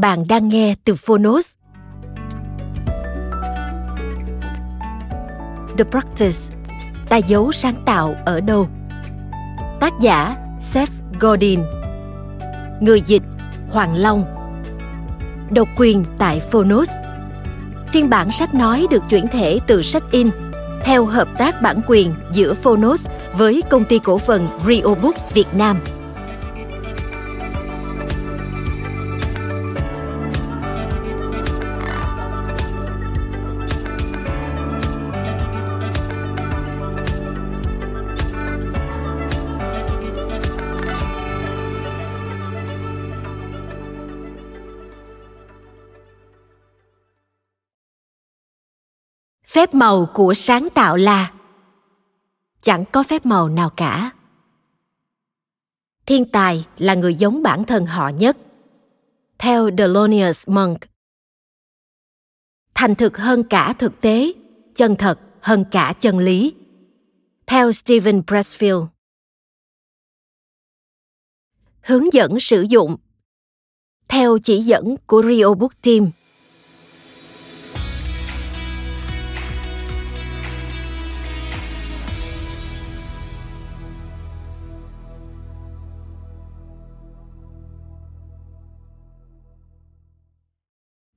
Bạn đang nghe từ Phonos. The Practice, Ta giấu sáng tạo ở đâu? Tác giả, Seth Godin Người dịch, Hoàng Long Độc quyền tại Phonos Phiên bản sách nói được chuyển thể từ sách in theo hợp tác bản quyền giữa Phonos với công ty cổ phần Rio Book Việt Nam. Phép màu của sáng tạo là chẳng có phép màu nào cả. Thiên tài là người giống bản thân họ nhất. Theo Delonius Monk, thành thực hơn cả thực tế, chân thật hơn cả chân lý. Theo Stephen Pressfield, hướng dẫn sử dụng theo chỉ dẫn của Rio Book Team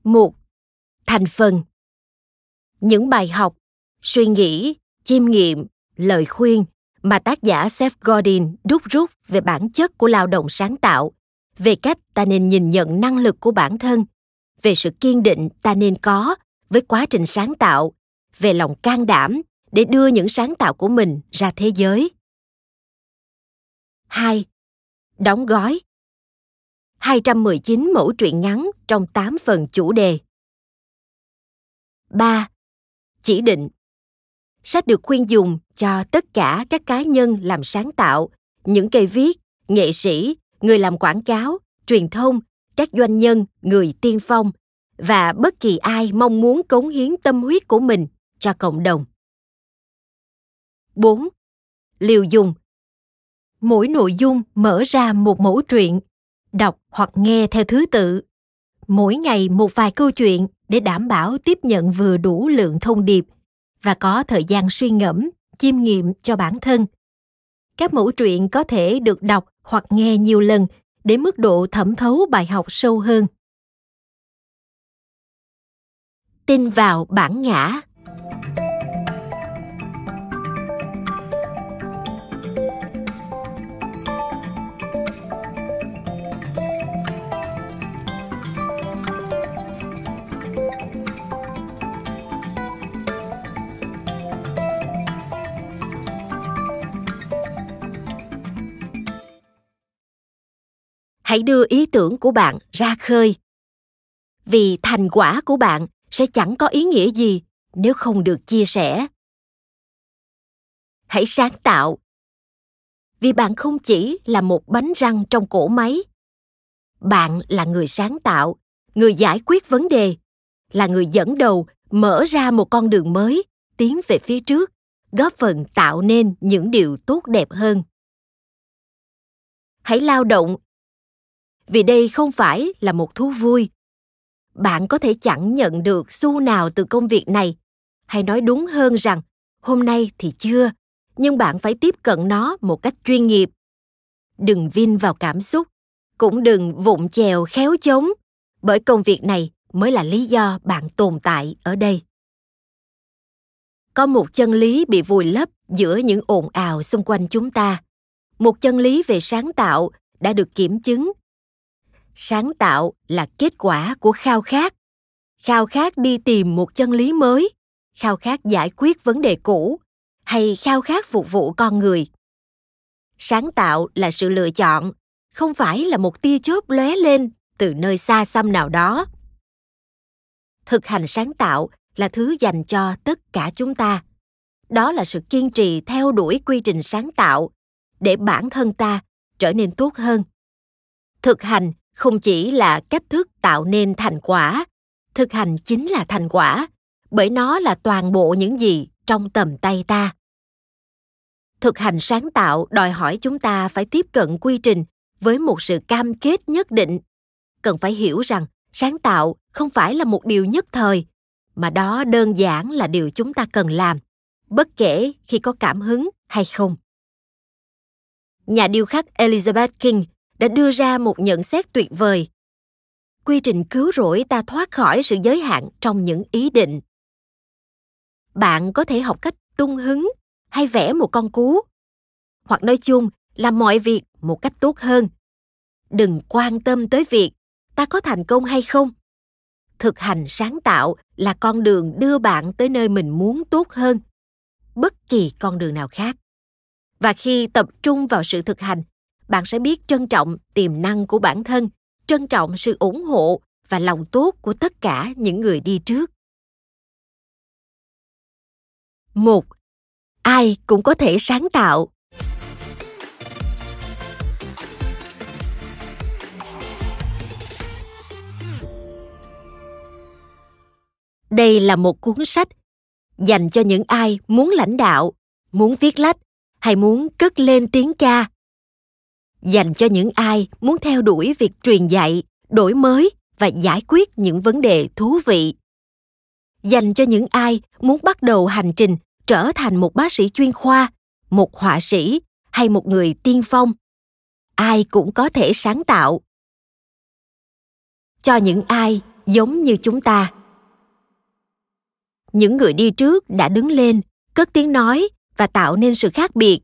một, thành phần những bài học, suy nghĩ, chiêm nghiệm, lời khuyên mà tác giả seth godin đúc rút về bản chất của lao động sáng tạo, về cách ta nên nhìn nhận năng lực của bản thân, về sự kiên định ta nên có với quá trình sáng tạo, về lòng can đảm để đưa những sáng tạo của mình ra thế giới. 2. Đóng gói 219 mẫu truyện ngắn trong 8 phần chủ đề. 3. Chỉ định Sách được khuyên dùng cho tất cả các cá nhân làm sáng tạo, những cây viết, nghệ sĩ, người làm quảng cáo, truyền thông, các doanh nhân, người tiên phong và bất kỳ ai mong muốn cống hiến tâm huyết của mình cho cộng đồng. 4. Liều dùng Mỗi nội dung mở ra một mẫu truyện đọc hoặc nghe theo thứ tự. Mỗi ngày một vài câu chuyện để đảm bảo tiếp nhận vừa đủ lượng thông điệp và có thời gian suy ngẫm, chiêm nghiệm cho bản thân. Các mẫu truyện có thể được đọc hoặc nghe nhiều lần để mức độ thẩm thấu bài học sâu hơn. Tin vào bản ngã. Hãy đưa ý tưởng của bạn ra khơi. Vì thành quả của bạn sẽ chẳng có ý nghĩa gì nếu không được chia sẻ. Hãy sáng tạo. Vì bạn không chỉ là một bánh răng trong cỗ máy, bạn là người sáng tạo, người giải quyết vấn đề, là người dẫn đầu mở ra một con đường mới tiến về phía trước, góp phần tạo nên những điều tốt đẹp hơn. Hãy lao động vì đây không phải là một thú vui. Bạn có thể chẳng nhận được xu nào từ công việc này. Hay nói đúng hơn rằng, hôm nay thì chưa, nhưng bạn phải tiếp cận nó một cách chuyên nghiệp. Đừng vin vào cảm xúc, cũng đừng vụng chèo khéo chống, bởi công việc này mới là lý do bạn tồn tại ở đây. Có một chân lý bị vùi lấp giữa những ồn ào xung quanh chúng ta. Một chân lý về sáng tạo đã được kiểm chứng sáng tạo là kết quả của khao khát. Khao khát đi tìm một chân lý mới. Khao khát giải quyết vấn đề cũ hay khao khát phục vụ con người. Sáng tạo là sự lựa chọn, không phải là một tia chớp lóe lên từ nơi xa xăm nào đó. Thực hành sáng tạo là thứ dành cho tất cả chúng ta. Đó là sự kiên trì theo đuổi quy trình sáng tạo để bản thân ta trở nên tốt hơn. Thực hành không chỉ là cách thức tạo nên thành quả, thực hành chính là thành quả, bởi nó là toàn bộ những gì trong tầm tay ta. Thực hành sáng tạo đòi hỏi chúng ta phải tiếp cận quy trình với một sự cam kết nhất định. Cần phải hiểu rằng sáng tạo không phải là một điều nhất thời, mà đó đơn giản là điều chúng ta cần làm, bất kể khi có cảm hứng hay không. Nhà điêu khắc elizabeth king đã đưa ra một nhận xét tuyệt vời. Quy trình cứu rỗi ta thoát khỏi sự giới hạn trong những ý định. Bạn có thể học cách tung hứng hay vẽ một con cú. Hoặc nói chung làm mọi việc một cách tốt hơn. Đừng quan tâm tới việc ta có thành công hay không. Thực hành sáng tạo là con đường đưa bạn tới nơi mình muốn tốt hơn. Bất kỳ con đường nào khác. Và khi tập trung vào sự thực hành bạn sẽ biết trân trọng tiềm năng của bản thân, trân trọng sự ủng hộ và lòng tốt của tất cả những người đi trước. Một, ai cũng có thể sáng tạo. Đây là một cuốn sách dành cho những ai muốn lãnh đạo, muốn viết lách hay muốn cất lên tiếng ca dành cho những ai muốn theo đuổi việc truyền dạy, đổi mới và giải quyết những vấn đề thú vị. Dành cho những ai muốn bắt đầu hành trình trở thành một bác sĩ chuyên khoa, một họa sĩ hay một người tiên phong. Ai cũng có thể sáng tạo. Cho những ai giống như chúng ta. Những người đi trước đã đứng lên, cất tiếng nói và tạo nên sự khác biệt.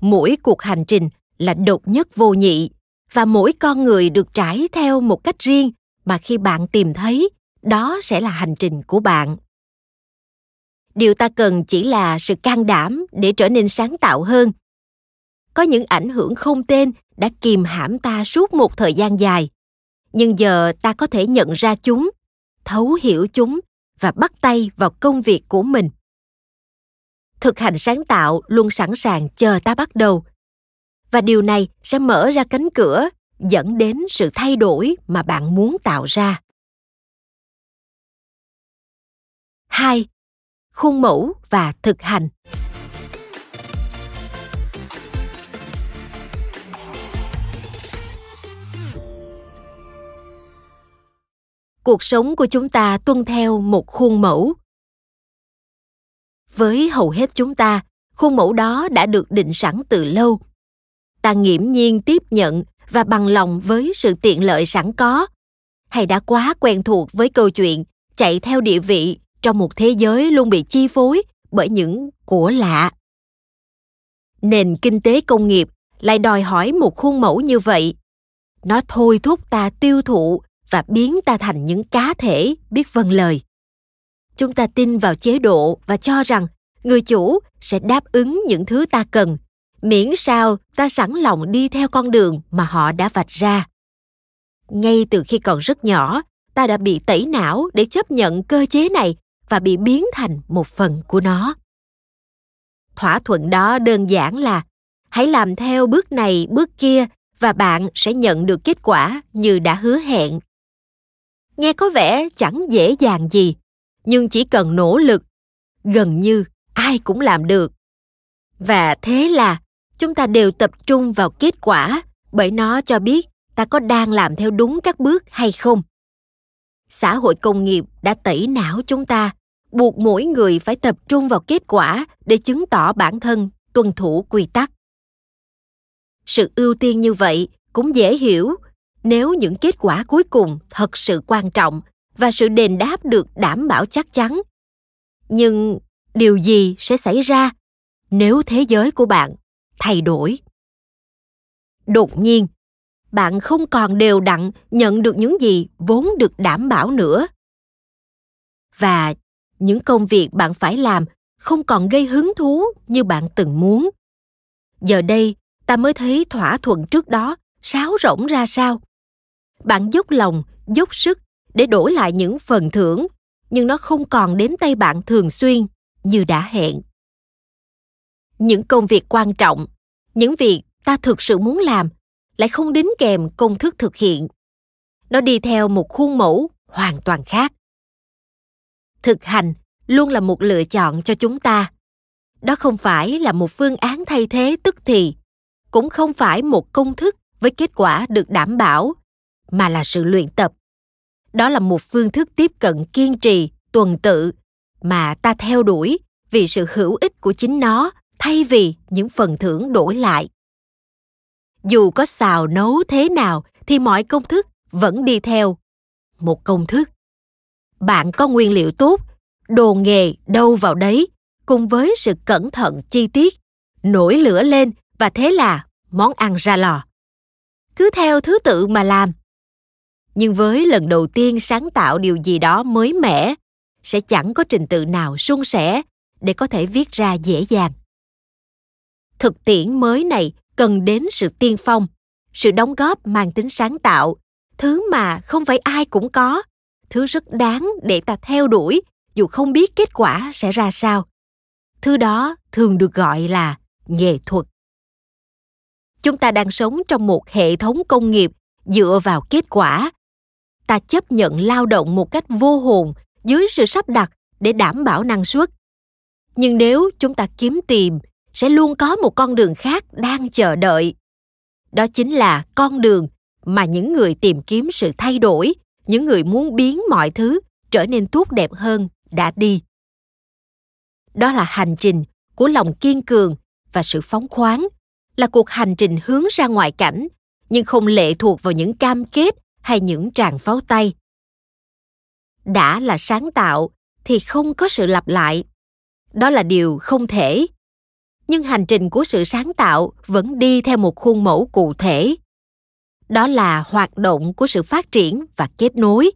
Mỗi cuộc hành trình là độc nhất vô nhị, và mỗi con người được trải theo một cách riêng mà khi bạn tìm thấy, đó sẽ là hành trình của bạn. Điều ta cần chỉ là sự can đảm để trở nên sáng tạo hơn. Có những ảnh hưởng không tên đã kìm hãm ta suốt một thời gian dài, nhưng giờ ta có thể nhận ra chúng, thấu hiểu chúng và bắt tay vào công việc của mình. Thực hành sáng tạo luôn sẵn sàng chờ ta bắt đầu và điều này sẽ mở ra cánh cửa dẫn đến sự thay đổi mà bạn muốn tạo ra. 2. Khuôn mẫu và thực hành. Cuộc sống của chúng ta tuân theo một khuôn mẫu. Với hầu hết chúng ta, khuôn mẫu đó đã được định sẵn từ lâu ta nghiễm nhiên tiếp nhận và bằng lòng với sự tiện lợi sẵn có. Hay đã quá quen thuộc với câu chuyện chạy theo địa vị trong một thế giới luôn bị chi phối bởi những của lạ. Nền kinh tế công nghiệp lại đòi hỏi một khuôn mẫu như vậy. Nó thôi thúc ta tiêu thụ và biến ta thành những cá thể biết vâng lời. Chúng ta tin vào chế độ và cho rằng người chủ sẽ đáp ứng những thứ ta cần miễn sao ta sẵn lòng đi theo con đường mà họ đã vạch ra. Ngay từ khi còn rất nhỏ, ta đã bị tẩy não để chấp nhận cơ chế này và bị biến thành một phần của nó. Thỏa thuận đó đơn giản là, hãy làm theo bước này, bước kia và bạn sẽ nhận được kết quả như đã hứa hẹn. Nghe có vẻ chẳng dễ dàng gì, nhưng chỉ cần nỗ lực, gần như ai cũng làm được. Và thế là chúng ta đều tập trung vào kết quả, bởi nó cho biết ta có đang làm theo đúng các bước hay không. Xã hội công nghiệp đã tẩy não chúng ta, buộc mỗi người phải tập trung vào kết quả để chứng tỏ bản thân, tuân thủ quy tắc. Sự ưu tiên như vậy cũng dễ hiểu, nếu những kết quả cuối cùng thật sự quan trọng và sự đền đáp được đảm bảo chắc chắn. Nhưng điều gì sẽ xảy ra nếu thế giới của bạn thay đổi. Đột nhiên, bạn không còn đều đặn nhận được những gì vốn được đảm bảo nữa. Và những công việc bạn phải làm không còn gây hứng thú như bạn từng muốn. Giờ đây, ta mới thấy thỏa thuận trước đó sáo rỗng ra sao. Bạn dốc lòng, dốc sức để đổi lại những phần thưởng, nhưng nó không còn đến tay bạn thường xuyên như đã hẹn những công việc quan trọng, những việc ta thực sự muốn làm lại không đính kèm công thức thực hiện. Nó đi theo một khuôn mẫu hoàn toàn khác. Thực hành luôn là một lựa chọn cho chúng ta. Đó không phải là một phương án thay thế tức thì, cũng không phải một công thức với kết quả được đảm bảo, mà là sự luyện tập. Đó là một phương thức tiếp cận kiên trì, tuần tự mà ta theo đuổi vì sự hữu ích của chính nó thay vì những phần thưởng đổi lại. Dù có xào nấu thế nào thì mọi công thức vẫn đi theo một công thức. Bạn có nguyên liệu tốt, đồ nghề đâu vào đấy cùng với sự cẩn thận chi tiết, nổi lửa lên và thế là món ăn ra lò. Cứ theo thứ tự mà làm. Nhưng với lần đầu tiên sáng tạo điều gì đó mới mẻ, sẽ chẳng có trình tự nào suôn sẻ để có thể viết ra dễ dàng thực tiễn mới này cần đến sự tiên phong, sự đóng góp mang tính sáng tạo, thứ mà không phải ai cũng có, thứ rất đáng để ta theo đuổi, dù không biết kết quả sẽ ra sao. Thứ đó thường được gọi là nghệ thuật. Chúng ta đang sống trong một hệ thống công nghiệp dựa vào kết quả. Ta chấp nhận lao động một cách vô hồn dưới sự sắp đặt để đảm bảo năng suất. Nhưng nếu chúng ta kiếm tìm sẽ luôn có một con đường khác đang chờ đợi. Đó chính là con đường mà những người tìm kiếm sự thay đổi, những người muốn biến mọi thứ trở nên tốt đẹp hơn đã đi. Đó là hành trình của lòng kiên cường và sự phóng khoáng, là cuộc hành trình hướng ra ngoại cảnh, nhưng không lệ thuộc vào những cam kết hay những tràng pháo tay. Đã là sáng tạo thì không có sự lặp lại. Đó là điều không thể nhưng hành trình của sự sáng tạo vẫn đi theo một khuôn mẫu cụ thể. Đó là hoạt động của sự phát triển và kết nối,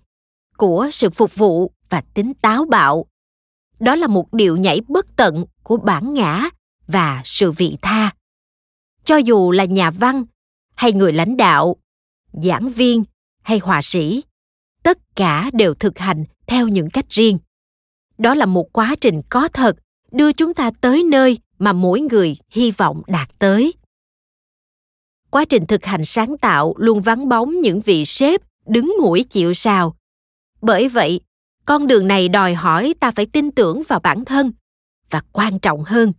của sự phục vụ và tính táo bạo. Đó là một điệu nhảy bất tận của bản ngã và sự vị tha. Cho dù là nhà văn hay người lãnh đạo, giảng viên hay họa sĩ, tất cả đều thực hành theo những cách riêng. Đó là một quá trình có thật đưa chúng ta tới nơi mà mỗi người hy vọng đạt tới. Quá trình thực hành sáng tạo luôn vắng bóng những vị sếp đứng mũi chịu sào. Bởi vậy, con đường này đòi hỏi ta phải tin tưởng vào bản thân và quan trọng hơn,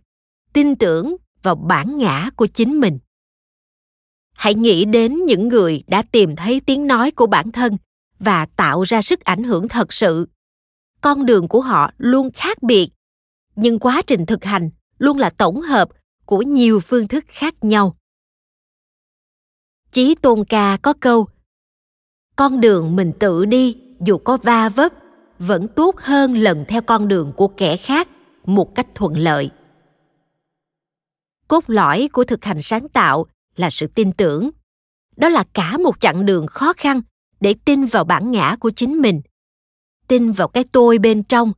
tin tưởng vào bản ngã của chính mình. Hãy nghĩ đến những người đã tìm thấy tiếng nói của bản thân và tạo ra sức ảnh hưởng thật sự. Con đường của họ luôn khác biệt, nhưng quá trình thực hành luôn là tổng hợp của nhiều phương thức khác nhau. Chí tôn ca có câu, con đường mình tự đi, dù có va vấp, vẫn tốt hơn lần theo con đường của kẻ khác một cách thuận lợi. Cốt lõi của thực hành sáng tạo là sự tin tưởng. Đó là cả một chặng đường khó khăn để tin vào bản ngã của chính mình, tin vào cái tôi bên trong,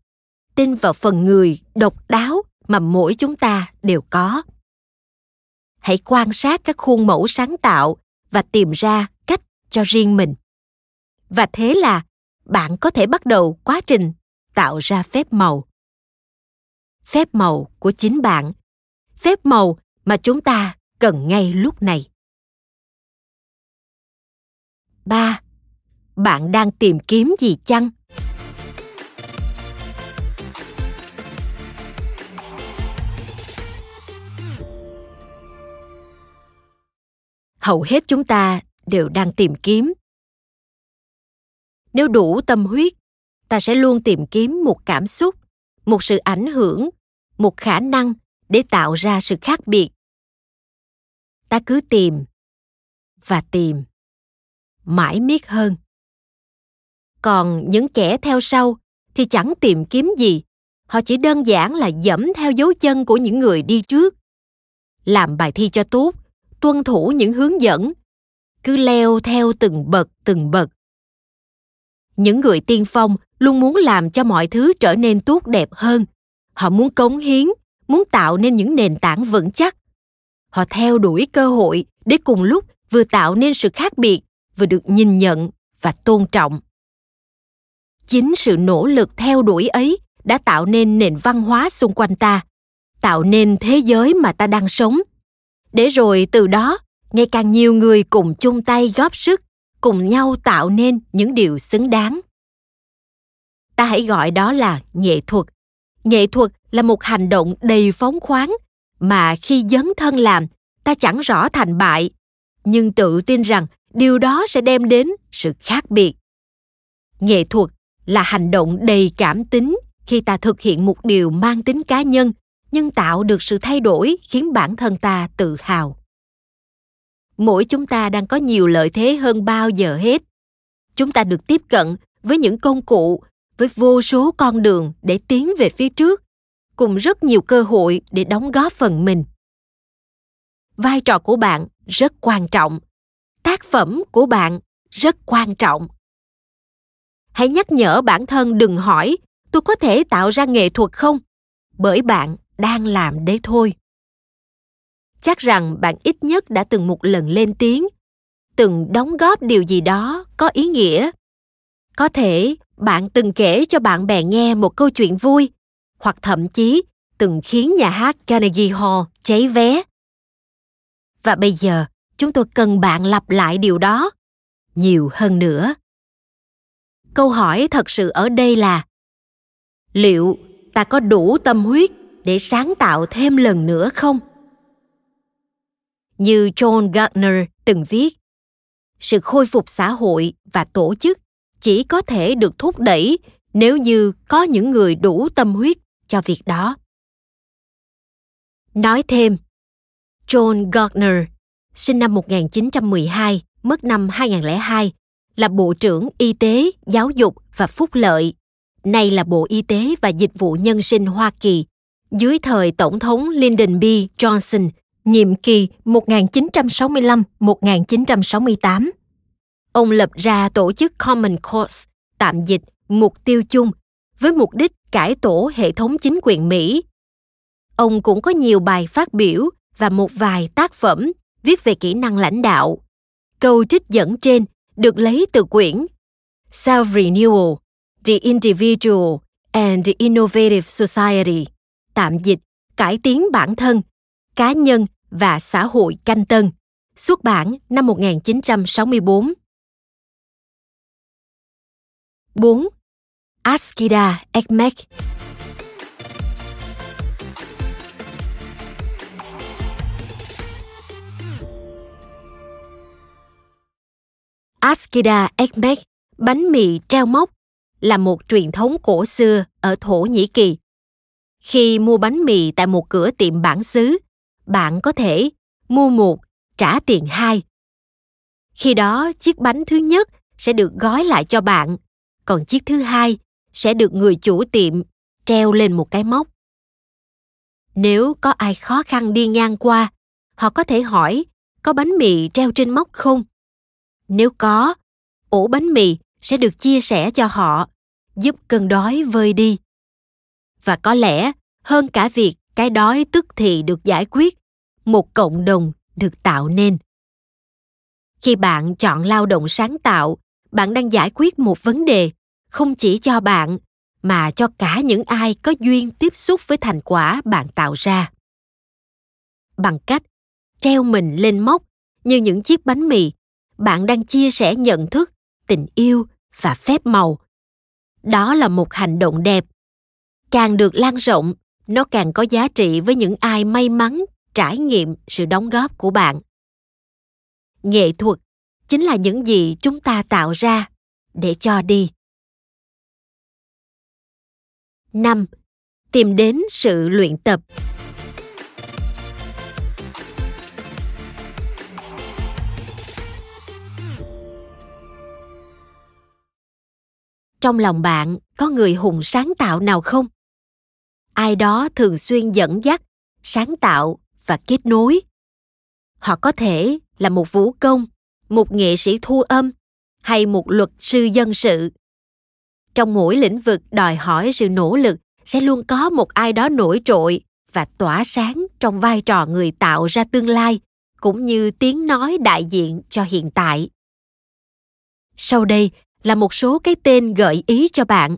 tin vào phần người độc đáo mà mỗi chúng ta đều có. Hãy quan sát các khuôn mẫu sáng tạo và tìm ra cách cho riêng mình. Và thế là bạn có thể bắt đầu quá trình tạo ra phép màu. Phép màu của chính bạn. Phép màu mà chúng ta cần ngay lúc này. Ba, bạn đang tìm kiếm gì chăng? Hầu hết chúng ta đều đang tìm kiếm. Nếu đủ tâm huyết, ta sẽ luôn tìm kiếm một cảm xúc, một sự ảnh hưởng, một khả năng để tạo ra sự khác biệt. Ta cứ tìm và tìm, mãi miết hơn. Còn những kẻ theo sau thì chẳng tìm kiếm gì. Họ chỉ đơn giản là dẫm theo dấu chân của những người đi trước, làm bài thi cho tốt tuân thủ những hướng dẫn. Cứ leo theo từng bậc từng bậc. Những người tiên phong luôn muốn làm cho mọi thứ trở nên tốt đẹp hơn. Họ muốn cống hiến, muốn tạo nên những nền tảng vững chắc. Họ theo đuổi cơ hội để cùng lúc vừa tạo nên sự khác biệt, vừa được nhìn nhận và tôn trọng. Chính sự nỗ lực theo đuổi ấy đã tạo nên nền văn hóa xung quanh ta, tạo nên thế giới mà ta đang sống để rồi từ đó, ngày càng nhiều người cùng chung tay góp sức, cùng nhau tạo nên những điều xứng đáng. Ta hãy gọi đó là nghệ thuật. Nghệ thuật là một hành động đầy phóng khoáng mà khi dấn thân làm, ta chẳng rõ thành bại, nhưng tự tin rằng điều đó sẽ đem đến sự khác biệt. Nghệ thuật là hành động đầy cảm tính khi ta thực hiện một điều mang tính cá nhân nhưng tạo được sự thay đổi khiến bản thân ta tự hào. Mỗi chúng ta đang có nhiều lợi thế hơn bao giờ hết. Chúng ta được tiếp cận với những công cụ, với vô số con đường để tiến về phía trước, cùng rất nhiều cơ hội để đóng góp phần mình. Vai trò của bạn rất quan trọng. Tác phẩm của bạn rất quan trọng. Hãy nhắc nhở bản thân đừng hỏi, tôi có thể tạo ra nghệ thuật không? Bởi bạn đang làm đấy thôi. Chắc rằng bạn ít nhất đã từng một lần lên tiếng, từng đóng góp điều gì đó có ý nghĩa. Có thể bạn từng kể cho bạn bè nghe một câu chuyện vui, hoặc thậm chí từng khiến nhà hát carnegie hall cháy vé. Và bây giờ, chúng tôi cần bạn lặp lại điều đó nhiều hơn nữa. Câu hỏi thật sự ở đây là, liệu ta có đủ tâm huyết để sáng tạo thêm lần nữa không như john gardner từng viết sự khôi phục xã hội và tổ chức chỉ có thể được thúc đẩy nếu như có những người đủ tâm huyết cho việc đó. Nói thêm, John Gardner, sinh năm 1912, mất năm 2002, là Bộ trưởng Y tế, Giáo dục và Phúc lợi, nay là Bộ Y tế và Dịch vụ Nhân sinh Hoa Kỳ, dưới thời Tổng thống Lyndon B. Johnson, nhiệm kỳ 1965-1968. Ông lập ra tổ chức Common Cause, tạm dịch mục tiêu chung, với mục đích cải tổ hệ thống chính quyền Mỹ. Ông cũng có nhiều bài phát biểu và một vài tác phẩm viết về kỹ năng lãnh đạo. Câu trích dẫn trên được lấy từ quyển Self-Renewal, The Individual and the Innovative Society, tạm dịch cải tiến bản thân, cá nhân và xã hội canh tân, xuất bản năm 1964. 4. Askida Ekmek Askida Ekmek, bánh mì treo móc, là một truyền thống cổ xưa ở Thổ Nhĩ Kỳ. Khi mua bánh mì tại một cửa tiệm bản xứ, bạn có thể mua một, trả tiền hai. Khi đó, chiếc bánh thứ nhất sẽ được gói lại cho bạn, còn chiếc thứ hai sẽ được người chủ tiệm treo lên một cái móc. Nếu có ai khó khăn đi ngang qua, họ có thể hỏi có bánh mì treo trên móc không? Nếu có, ổ bánh mì sẽ được chia sẻ cho họ, giúp cơn đói vơi đi. Và có lẽ hơn cả việc cái đói tức thì được giải quyết, một cộng đồng được tạo nên. Khi bạn chọn lao động sáng tạo, bạn đang giải quyết một vấn đề không chỉ cho bạn mà cho cả những ai có duyên tiếp xúc với thành quả bạn tạo ra bằng cách treo mình lên móc như những chiếc bánh mì bạn đang chia sẻ nhận thức tình yêu và phép màu đó là một hành động đẹp càng được lan rộng, nó càng có giá trị với những ai may mắn, trải nghiệm sự đóng góp của bạn. Nghệ thuật chính là những gì chúng ta tạo ra để cho đi. 5. tìm đến sự luyện tập. Trong lòng bạn có người hùng sáng tạo nào không? Ai đó thường xuyên dẫn dắt, sáng tạo và kết nối. Họ có thể là một vũ công, một nghệ sĩ thu âm hay một luật sư dân sự. Trong mỗi lĩnh vực đòi hỏi sự nỗ lực sẽ luôn có một ai đó nổi trội và tỏa sáng trong vai trò người tạo ra tương lai, cũng như tiếng nói đại diện cho hiện tại. Sau đây là một số cái tên gợi ý cho bạn.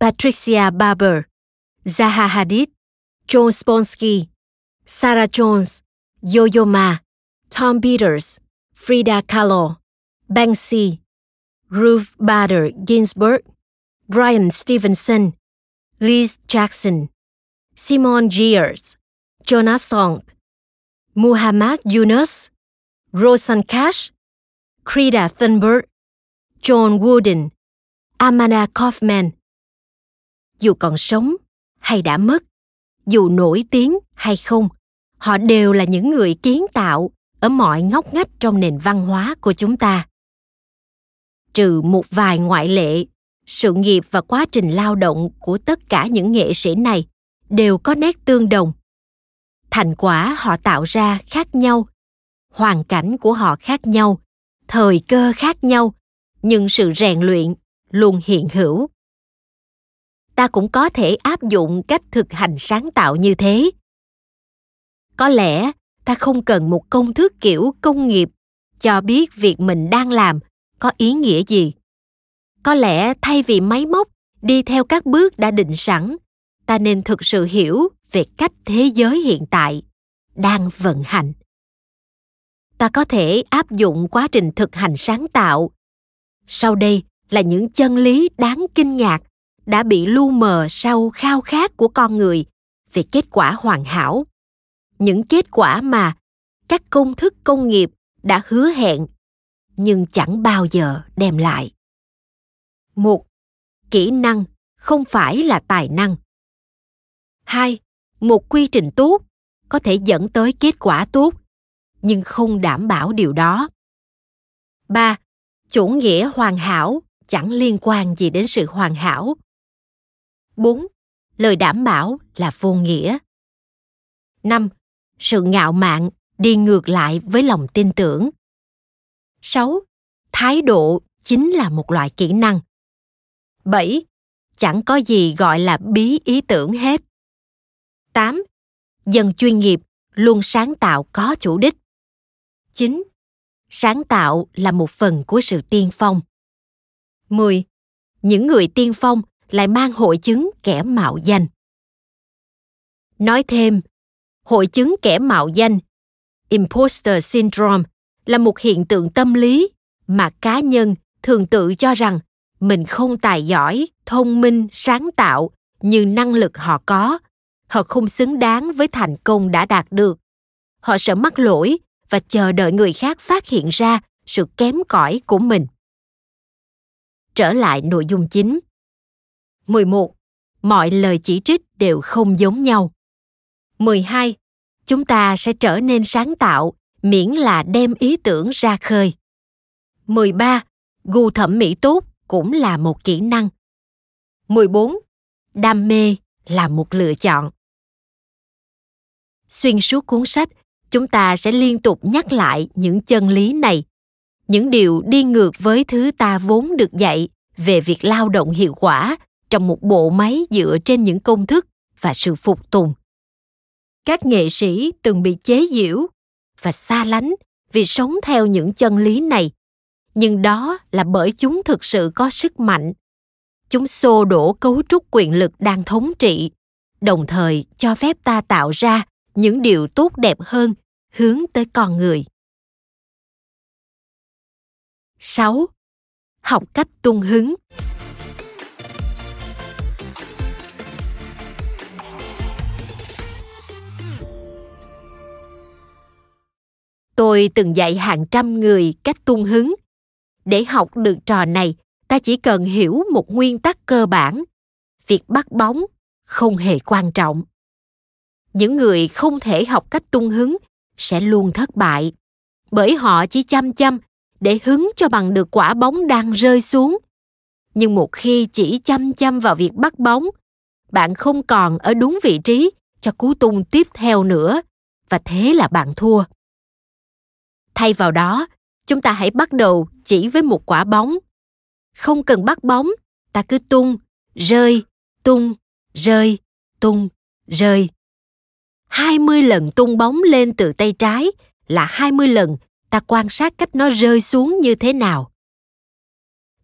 Patricia barber zaha hadid john sponsky sarah jones yo-yo ma tom peters frida kahlo banksy ruth bader ginsburg brian stevenson liz jackson simon Gears, jonas song muhammad yunus rosan cash Krita Thunberg, John Wooden, Amanda Kaufman. Dù còn sống hay đã mất, dù nổi tiếng hay không, họ đều là những người kiến tạo ở mọi ngóc ngách trong nền văn hóa của chúng ta. Trừ một vài ngoại lệ, sự nghiệp và quá trình lao động của tất cả những nghệ sĩ này đều có nét tương đồng. Thành quả họ tạo ra khác nhau, hoàn cảnh của họ khác nhau, thời cơ khác nhau nhưng sự rèn luyện luôn hiện hữu ta cũng có thể áp dụng cách thực hành sáng tạo như thế. Có lẽ ta không cần một công thức kiểu công nghiệp cho biết việc mình đang làm có ý nghĩa gì. Có lẽ thay vì máy móc đi theo các bước đã định sẵn, ta nên thực sự hiểu về cách thế giới hiện tại đang vận hành. Ta có thể áp dụng quá trình thực hành sáng tạo. Sau đây là những chân lý đáng kinh ngạc đã bị lu mờ sau khao khát của con người về kết quả hoàn hảo. Những kết quả mà các công thức công nghiệp đã hứa hẹn, nhưng chẳng bao giờ đem lại. Một, kỹ năng không phải là tài năng. Hai, một quy trình tốt có thể dẫn tới kết quả tốt, nhưng không đảm bảo điều đó. Ba, chủ nghĩa hoàn hảo chẳng liên quan gì đến sự hoàn hảo. 4. Lời đảm bảo là vô nghĩa. 5. Sự ngạo mạn đi ngược lại với lòng tin tưởng. 6. Thái độ chính là một loại kỹ năng. 7. Chẳng có gì gọi là bí ý tưởng hết. 8. Dân chuyên nghiệp luôn sáng tạo có chủ đích. 9 sáng tạo là một phần của sự tiên phong. 10. Những người tiên phong lại mang hội chứng kẻ mạo danh. Nói thêm, hội chứng kẻ mạo danh, imposter syndrome là một hiện tượng tâm lý mà cá nhân thường tự cho rằng mình không tài giỏi, thông minh, sáng tạo như năng lực họ có, họ không xứng đáng với thành công đã đạt được. Họ sợ mắc lỗi và chờ đợi người khác phát hiện ra sự kém cỏi của mình. Trở lại nội dung chính. 11. Mọi lời chỉ trích đều không giống nhau. 12. Chúng ta sẽ trở nên sáng tạo miễn là đem ý tưởng ra khơi. 13. Gu thẩm mỹ tốt cũng là một kỹ năng. 14. Đam mê là một lựa chọn. Xuyên suốt cuốn sách, chúng ta sẽ liên tục nhắc lại những chân lý này những điều đi ngược với thứ ta vốn được dạy về việc lao động hiệu quả trong một bộ máy dựa trên những công thức và sự phục tùng các nghệ sĩ từng bị chế giễu và xa lánh vì sống theo những chân lý này nhưng đó là bởi chúng thực sự có sức mạnh chúng xô đổ cấu trúc quyền lực đang thống trị, đồng thời cho phép ta tạo ra những điều tốt đẹp hơn hướng tới con người. 6. Học cách tung hứng. Tôi từng dạy hàng trăm người cách tung hứng. Để học được trò này, ta chỉ cần hiểu một nguyên tắc cơ bản. Việc bắt bóng không hề quan trọng những người không thể học cách tung hứng sẽ luôn thất bại bởi họ chỉ chăm chăm để hứng cho bằng được quả bóng đang rơi xuống nhưng một khi chỉ chăm chăm vào việc bắt bóng bạn không còn ở đúng vị trí cho cú tung tiếp theo nữa và thế là bạn thua thay vào đó chúng ta hãy bắt đầu chỉ với một quả bóng không cần bắt bóng ta cứ tung rơi tung rơi tung rơi 20 lần tung bóng lên từ tay trái là 20 lần ta quan sát cách nó rơi xuống như thế nào.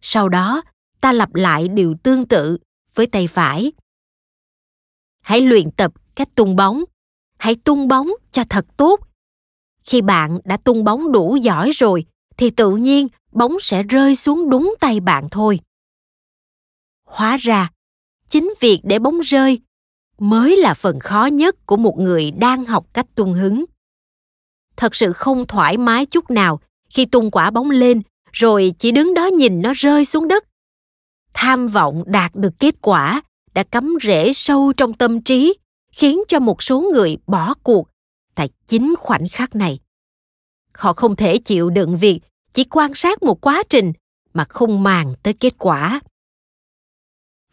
Sau đó, ta lặp lại điều tương tự với tay phải. Hãy luyện tập cách tung bóng. Hãy tung bóng cho thật tốt. Khi bạn đã tung bóng đủ giỏi rồi thì tự nhiên bóng sẽ rơi xuống đúng tay bạn thôi. Hóa ra, chính việc để bóng rơi mới là phần khó nhất của một người đang học cách tung hứng thật sự không thoải mái chút nào khi tung quả bóng lên rồi chỉ đứng đó nhìn nó rơi xuống đất tham vọng đạt được kết quả đã cắm rễ sâu trong tâm trí khiến cho một số người bỏ cuộc tại chính khoảnh khắc này họ không thể chịu đựng việc chỉ quan sát một quá trình mà không màng tới kết quả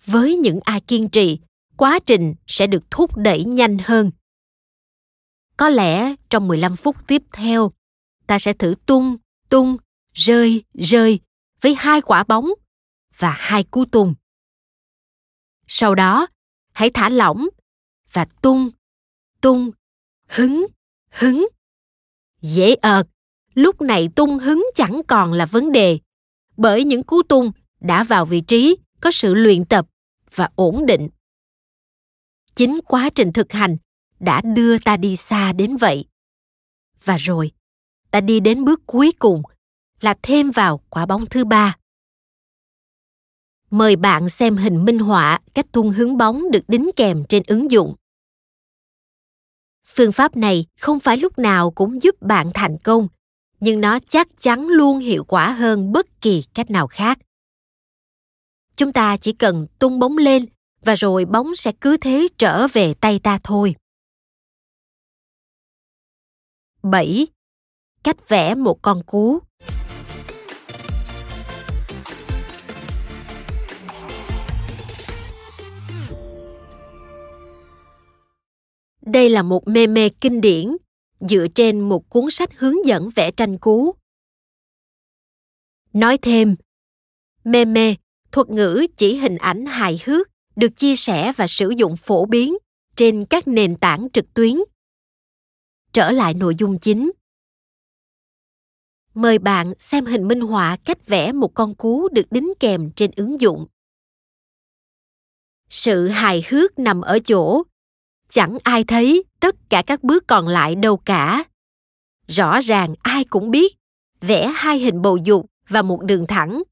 với những ai kiên trì quá trình sẽ được thúc đẩy nhanh hơn. Có lẽ trong 15 phút tiếp theo, ta sẽ thử tung, tung, rơi, rơi với hai quả bóng và hai cú tung. Sau đó, hãy thả lỏng và tung, tung, hứng, hứng. Dễ ợt, lúc này tung hứng chẳng còn là vấn đề, bởi những cú tung đã vào vị trí có sự luyện tập và ổn định. Chính quá trình thực hành đã đưa ta đi xa đến vậy. Và rồi ta đi đến bước cuối cùng là thêm vào quả bóng thứ ba. Mời bạn xem hình minh họa cách tung hứng bóng được đính kèm trên ứng dụng phương pháp này không phải lúc nào cũng giúp bạn thành công, nhưng nó chắc chắn luôn hiệu quả hơn bất kỳ cách nào khác chúng ta chỉ cần tung bóng lên và rồi bóng sẽ cứ thế trở về tay ta thôi. 7. Cách vẽ một con cú Đây là một mê mê kinh điển dựa trên một cuốn sách hướng dẫn vẽ tranh cú. Nói thêm, mê mê thuật ngữ chỉ hình ảnh hài hước được chia sẻ và sử dụng phổ biến trên các nền tảng trực tuyến. Trở lại nội dung chính. Mời bạn xem hình minh họa cách vẽ một con cú được đính kèm trên ứng dụng. Sự hài hước nằm ở chỗ chẳng ai thấy, tất cả các bước còn lại đâu cả. Rõ ràng ai cũng biết, vẽ hai hình bầu dục và một đường thẳng.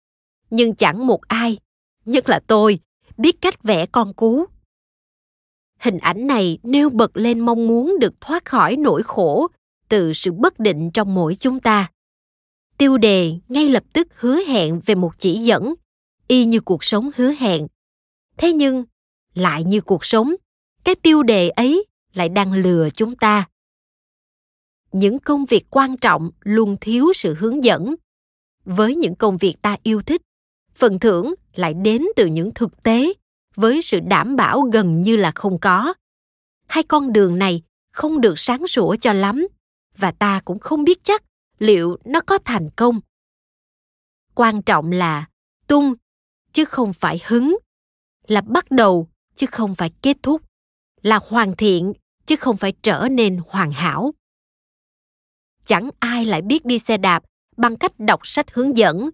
Nhưng chẳng một ai, nhất là tôi, biết cách vẽ con cú. Hình ảnh này nêu bật lên mong muốn được thoát khỏi nỗi khổ từ sự bất định trong mỗi chúng ta. Tiêu đề ngay lập tức hứa hẹn về một chỉ dẫn, y như cuộc sống hứa hẹn. Thế nhưng, lại như cuộc sống cái tiêu đề ấy lại đang lừa chúng ta. Những công việc quan trọng luôn thiếu sự hướng dẫn. Với những công việc ta yêu thích, phần thưởng lại đến từ những thực tế, với sự đảm bảo gần như là không có. Hai con đường này không được sáng sủa cho lắm, và ta cũng không biết chắc liệu nó có thành công. Quan trọng là tung, chứ không phải hứng, là bắt đầu, chứ không phải kết thúc là hoàn thiện, chứ không phải trở nên hoàn hảo chẳng ai lại biết đi xe đạp bằng cách đọc sách hướng dẫn,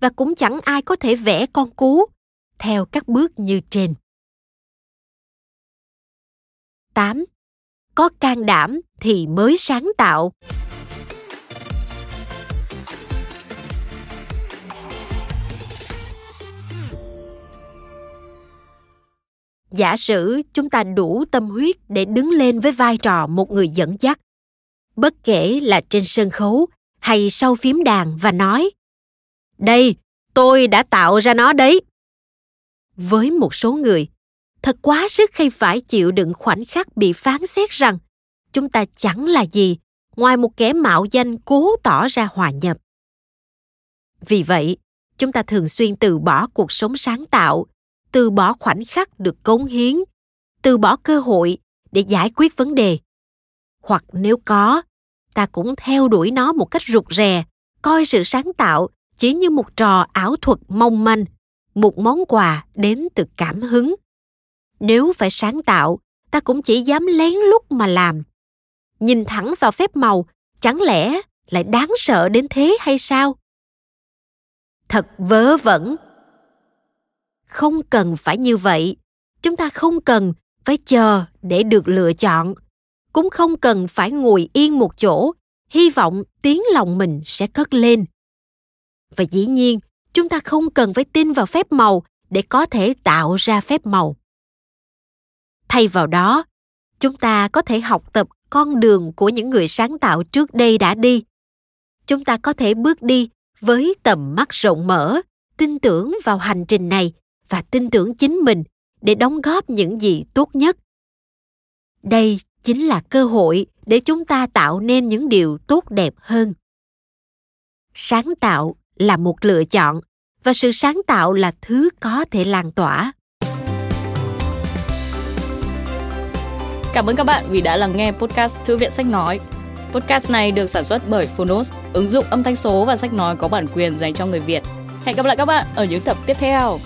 và cũng chẳng ai có thể vẽ con cú theo các bước như trên. 8. Có can đảm thì mới sáng tạo. Giả sử chúng ta đủ tâm huyết để đứng lên với vai trò một người dẫn dắt, bất kể là trên sân khấu hay sau phím đàn và nói đây tôi đã tạo ra nó đấy. Với một số người thật quá sức khi phải chịu đựng khoảnh khắc bị phán xét rằng chúng ta chẳng là gì ngoài một kẻ mạo danh cố tỏ ra hòa nhập. Vì vậy chúng ta thường xuyên từ bỏ cuộc sống sáng tạo từ bỏ khoảnh khắc được cống hiến, từ bỏ cơ hội để giải quyết vấn đề. Hoặc nếu có, ta cũng theo đuổi nó một cách rụt rè, coi sự sáng tạo chỉ như một trò ảo thuật mong manh, một món quà đến từ cảm hứng. Nếu phải sáng tạo, ta cũng chỉ dám lén lút mà làm. Nhìn thẳng vào phép màu, chẳng lẽ lại đáng sợ đến thế hay sao? Thật vớ vẩn không cần phải như vậy. Chúng ta không cần phải chờ để được lựa chọn. Cũng không cần phải ngồi yên một chỗ. Hy vọng tiếng lòng mình sẽ cất lên. Và dĩ nhiên, chúng ta không cần phải tin vào phép màu để có thể tạo ra phép màu. Thay vào đó, chúng ta có thể học tập con đường của những người sáng tạo trước đây đã đi. Chúng ta có thể bước đi với tầm mắt rộng mở, tin tưởng vào hành trình này và tin tưởng chính mình để đóng góp những gì tốt nhất đây chính là cơ hội để chúng ta tạo nên những điều tốt đẹp hơn sáng tạo là một lựa chọn và sự sáng tạo là thứ có thể lan tỏa Cảm ơn các bạn vì đã lắng nghe podcast Thư viện Sách Nói. Podcast này được sản xuất bởi Phonos, ứng dụng âm thanh số và sách nói có bản quyền dành cho người Việt. Hẹn gặp lại các bạn ở những tập tiếp theo.